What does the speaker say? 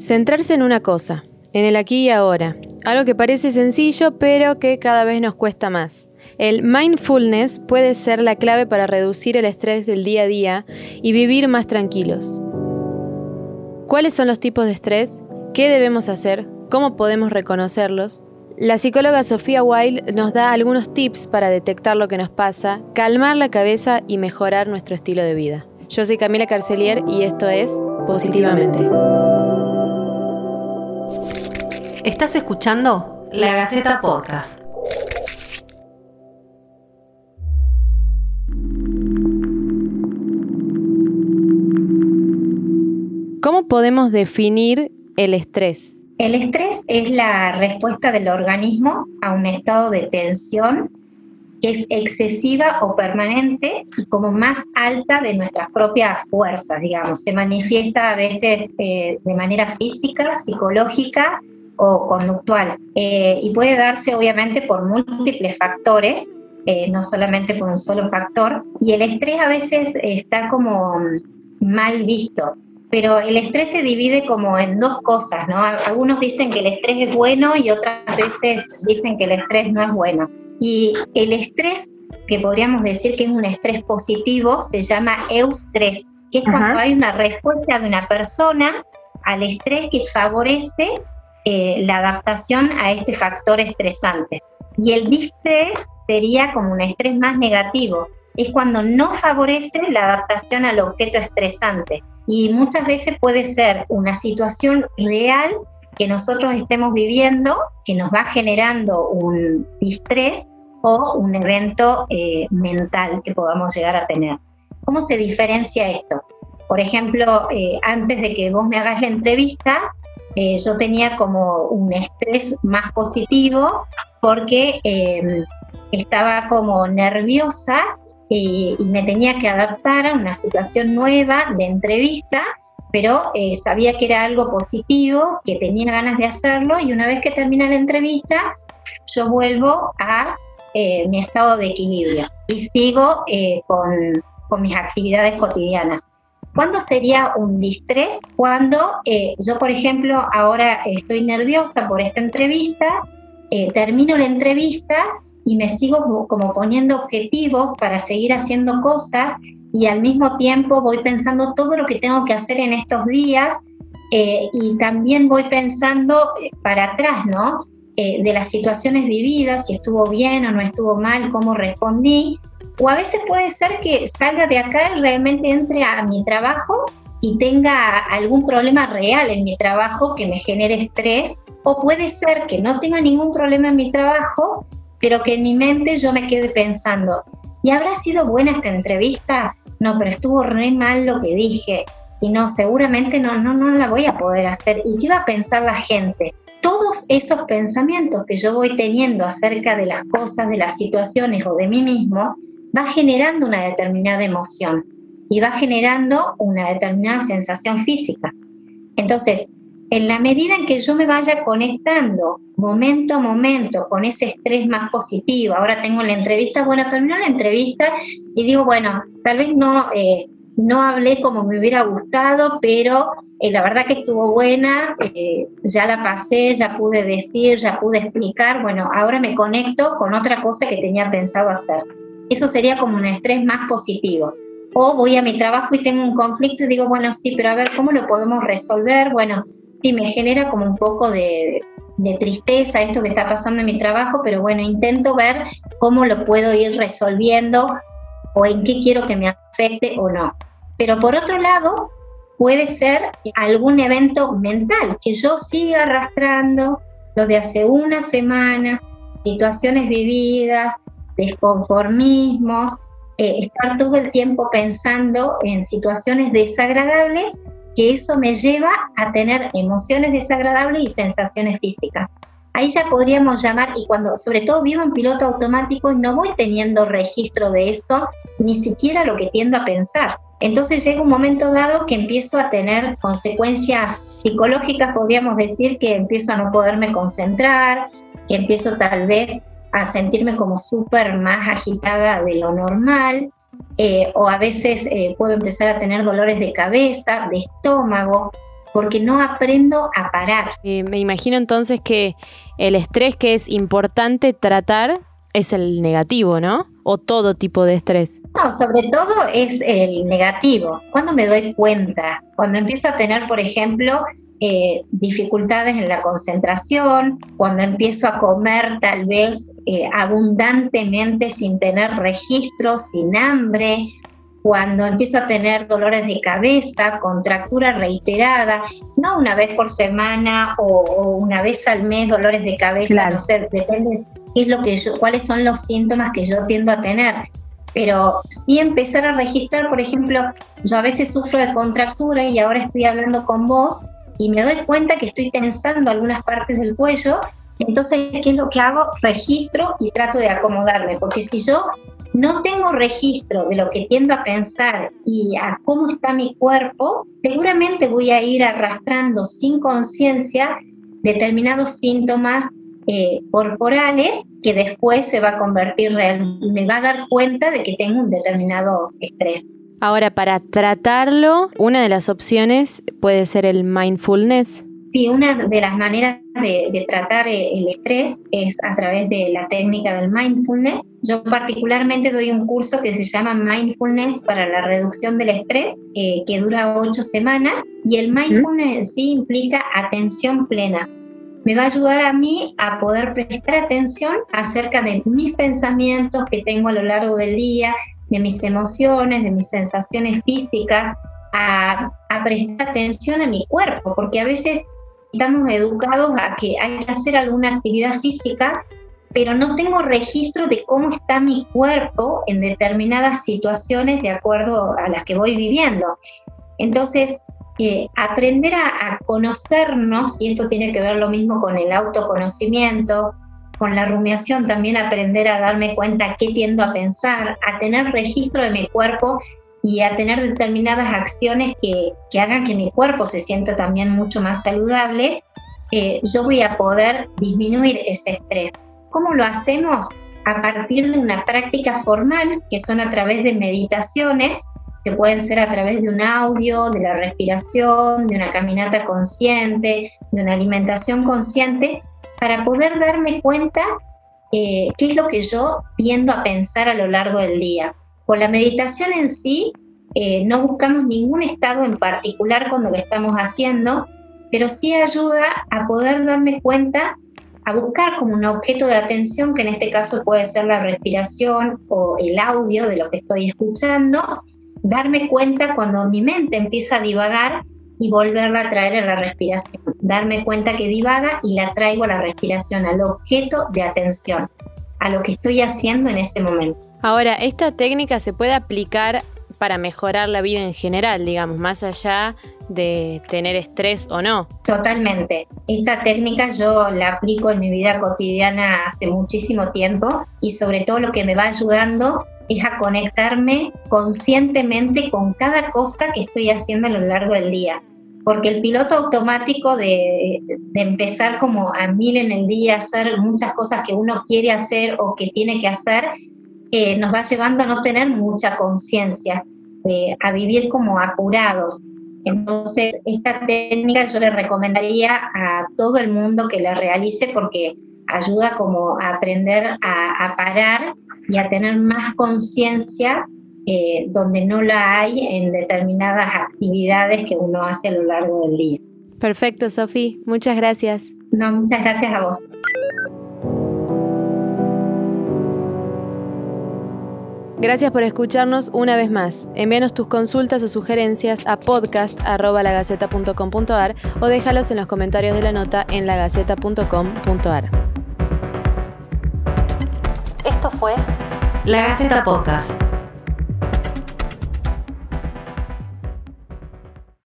Centrarse en una cosa, en el aquí y ahora, algo que parece sencillo pero que cada vez nos cuesta más. El mindfulness puede ser la clave para reducir el estrés del día a día y vivir más tranquilos. ¿Cuáles son los tipos de estrés? ¿Qué debemos hacer? ¿Cómo podemos reconocerlos? La psicóloga Sofía Wilde nos da algunos tips para detectar lo que nos pasa, calmar la cabeza y mejorar nuestro estilo de vida. Yo soy Camila Carcelier y esto es Positivamente. Estás escuchando La Gaceta Podcast. ¿Cómo podemos definir el estrés? El estrés es la respuesta del organismo a un estado de tensión que es excesiva o permanente y como más alta de nuestras propias fuerzas, digamos. Se manifiesta a veces eh, de manera física, psicológica o conductual. Eh, y puede darse obviamente por múltiples factores, eh, no solamente por un solo factor. Y el estrés a veces está como mm, mal visto. Pero el estrés se divide como en dos cosas, ¿no? Algunos dicen que el estrés es bueno y otras veces dicen que el estrés no es bueno. Y el estrés, que podríamos decir que es un estrés positivo, se llama eustrés, que es cuando hay una respuesta de una persona al estrés que favorece eh, la adaptación a este factor estresante. Y el distrés sería como un estrés más negativo, es cuando no favorece la adaptación al objeto estresante. Y muchas veces puede ser una situación real que nosotros estemos viviendo, que nos va generando un distrés o un evento eh, mental que podamos llegar a tener. ¿Cómo se diferencia esto? Por ejemplo, eh, antes de que vos me hagas la entrevista, eh, yo tenía como un estrés más positivo porque em, estaba como nerviosa y, me tenía que adaptar a una situación nueva de entrevista, pero eh, sabía que era algo positivo, que tenía ganas de hacerlo y una vez que termina la entrevista, yo vuelvo a eh, mi estado de equilibrio y sigo con, con mis actividades cotidianas. ¿Cuándo sería un distrés? Cuando eh, yo, por ejemplo, ahora estoy nerviosa por esta entrevista, eh, termino la entrevista y me sigo como, poniendo objetivos para seguir haciendo cosas y al mismo tiempo voy pensando todo lo que tengo que hacer en estos días eh, y también voy pensando para atrás, ¿no? de las situaciones vividas, si estuvo bien o no estuvo mal, cómo respondí, o a veces puede ser que salga de acá y realmente entre a mi trabajo y tenga algún problema real en mi trabajo que me genere estrés. O puede ser que no tenga ningún problema en mi trabajo, pero que en mi mente yo me quede pensando, ¿y habrá sido buena esta entrevista? No, pero estuvo re mal lo que dije. Y no, seguramente no, no, no la voy a poder hacer. ¿Y qué va a pensar la gente? Todos esos pensamientos que yo voy teniendo acerca de las cosas, de las situaciones o de mí mismo, va generando una determinada emoción y va generando una determinada sensación física. Entonces, en la medida en que yo me vaya conectando momento a momento con ese estrés más positivo, ahora tengo la entrevista, bueno, termino la entrevista y digo, bueno, tal vez no, eh, no hablé como me hubiera gustado, pero eh, la verdad que estuvo buena, eh, ya la pasé, ya pude decir, ya pude explicar, bueno, ahora me conecto con otra cosa que tenía pensado hacer. Eso sería como un estrés más positivo. O voy a mi trabajo y tengo un conflicto y digo, bueno, sí, pero a ver, ¿cómo lo podemos resolver? Bueno, sí, me genera como un poco de, tristeza esto que está pasando en mi trabajo, pero bueno, intento ver cómo lo puedo ir resolviendo o en qué quiero que me afecte o no. Pero por otro lado, puede ser algún evento mental que yo siga arrastrando, lo de hace una semana, situaciones vividas, desconformismos, eh, estar todo el tiempo pensando en situaciones desagradables, que eso me lleva a tener emociones desagradables y sensaciones físicas. Ahí ya podríamos llamar, y cuando sobre todo vivo en piloto automático y no voy teniendo registro de eso, ni siquiera lo que tiendo a pensar. Entonces llega un momento dado que empiezo a tener consecuencias psicológicas, podríamos decir que empiezo a no poderme concentrar, que empiezo tal vez a sentirme como súper más agitada de lo normal, eh, o a veces eh, puedo empezar a tener dolores de cabeza, de estómago, porque no aprendo a parar. Eh, me imagino entonces que el estrés que es importante tratar es el negativo, ¿no? O todo tipo de estrés. No, sobre todo es el negativo. Cuando me doy cuenta, cuando empiezo a tener, por ejemplo, eh, dificultades en la concentración, cuando empiezo a comer tal vez eh, abundantemente sin tener registro, sin hambre, cuando empiezo a tener dolores de cabeza, contractura reiterada, no una vez por semana o, una vez al mes dolores de cabeza, no sé, depende qué es lo que yo, cuáles son los síntomas que yo tiendo a tener. Pero sí empezar a registrar, por ejemplo, yo a veces sufro de contractura y ahora estoy hablando con vos y me doy cuenta que estoy tensando algunas partes del cuello, entonces, ¿qué es lo que hago? Registro y trato de acomodarme, porque si yo no tengo registro de lo que tiendo a pensar y a cómo está mi cuerpo, seguramente voy a ir arrastrando sin conciencia determinados síntomas eh, corporales que después se va a convertir real, me va a dar cuenta de que tengo un determinado estrés. Ahora, para tratarlo, una de las opciones puede ser el mindfulness. Sí, una de las maneras de, tratar eh, el estrés es a través de la técnica del mindfulness. Yo particularmente doy un curso que se llama Mindfulness para la reducción del estrés, eh, que dura ocho semanas, y el mindfulness en sí implica atención plena. Me va a ayudar a mí a poder prestar atención acerca de mis pensamientos que tengo a lo largo del día, de mis emociones, de mis sensaciones físicas, a, prestar atención a mi cuerpo, porque a veces estamos educados a que hay que hacer alguna actividad física, pero no tengo registro de cómo está mi cuerpo en determinadas situaciones de acuerdo a las que voy viviendo. Entonces, eh, aprender a, conocernos, y esto tiene que ver lo mismo con el autoconocimiento, con la rumiación, también aprender a darme cuenta qué tiendo a pensar, a tener registro de mi cuerpo y a tener determinadas acciones que, hagan que mi cuerpo se sienta también mucho más saludable, eh, yo voy a poder disminuir ese estrés. ¿Cómo lo hacemos? A partir de una práctica formal, que son a través de meditaciones, que pueden ser a través de un audio, de la respiración, de una caminata consciente, de una alimentación consciente, para poder darme cuenta eh, qué es lo que yo tiendo a pensar a lo largo del día. Con la meditación en sí, eh, no buscamos ningún estado en particular cuando lo estamos haciendo, pero sí ayuda a poder darme cuenta, a buscar como un objeto de atención, que en este caso puede ser la respiración o el audio de lo que estoy escuchando, darme cuenta cuando mi mente empieza a divagar y volverla a traer a la respiración. Darme cuenta que divaga y la traigo a la respiración, al objeto de atención, a lo que estoy haciendo en ese momento. Ahora, esta técnica se puede aplicar para mejorar la vida en general, digamos, más allá de tener estrés o no. Totalmente. Esta técnica yo la aplico en mi vida cotidiana hace muchísimo tiempo y sobre todo lo que me va ayudando es a conectarme conscientemente con cada cosa que estoy haciendo a lo largo del día. Porque el piloto automático de, de empezar como a mil en el día, hacer muchas cosas que uno quiere hacer o que tiene que hacer, eh, nos va llevando a no tener mucha conciencia, eh, a vivir como apurados. Entonces, esta técnica yo le recomendaría a todo el mundo que la realice porque ayuda como a aprender a, parar y a tener más conciencia eh, donde no la hay en determinadas actividades que uno hace a lo largo del día. Perfecto, Sofía. Muchas gracias. No, muchas gracias a vos. Gracias por escucharnos una vez más. Envíanos tus consultas o sugerencias a podcast.lagaceta.com.ar o déjalos en los comentarios de la nota en lagaceta.com.ar. Esto fue La Gaceta Podcast.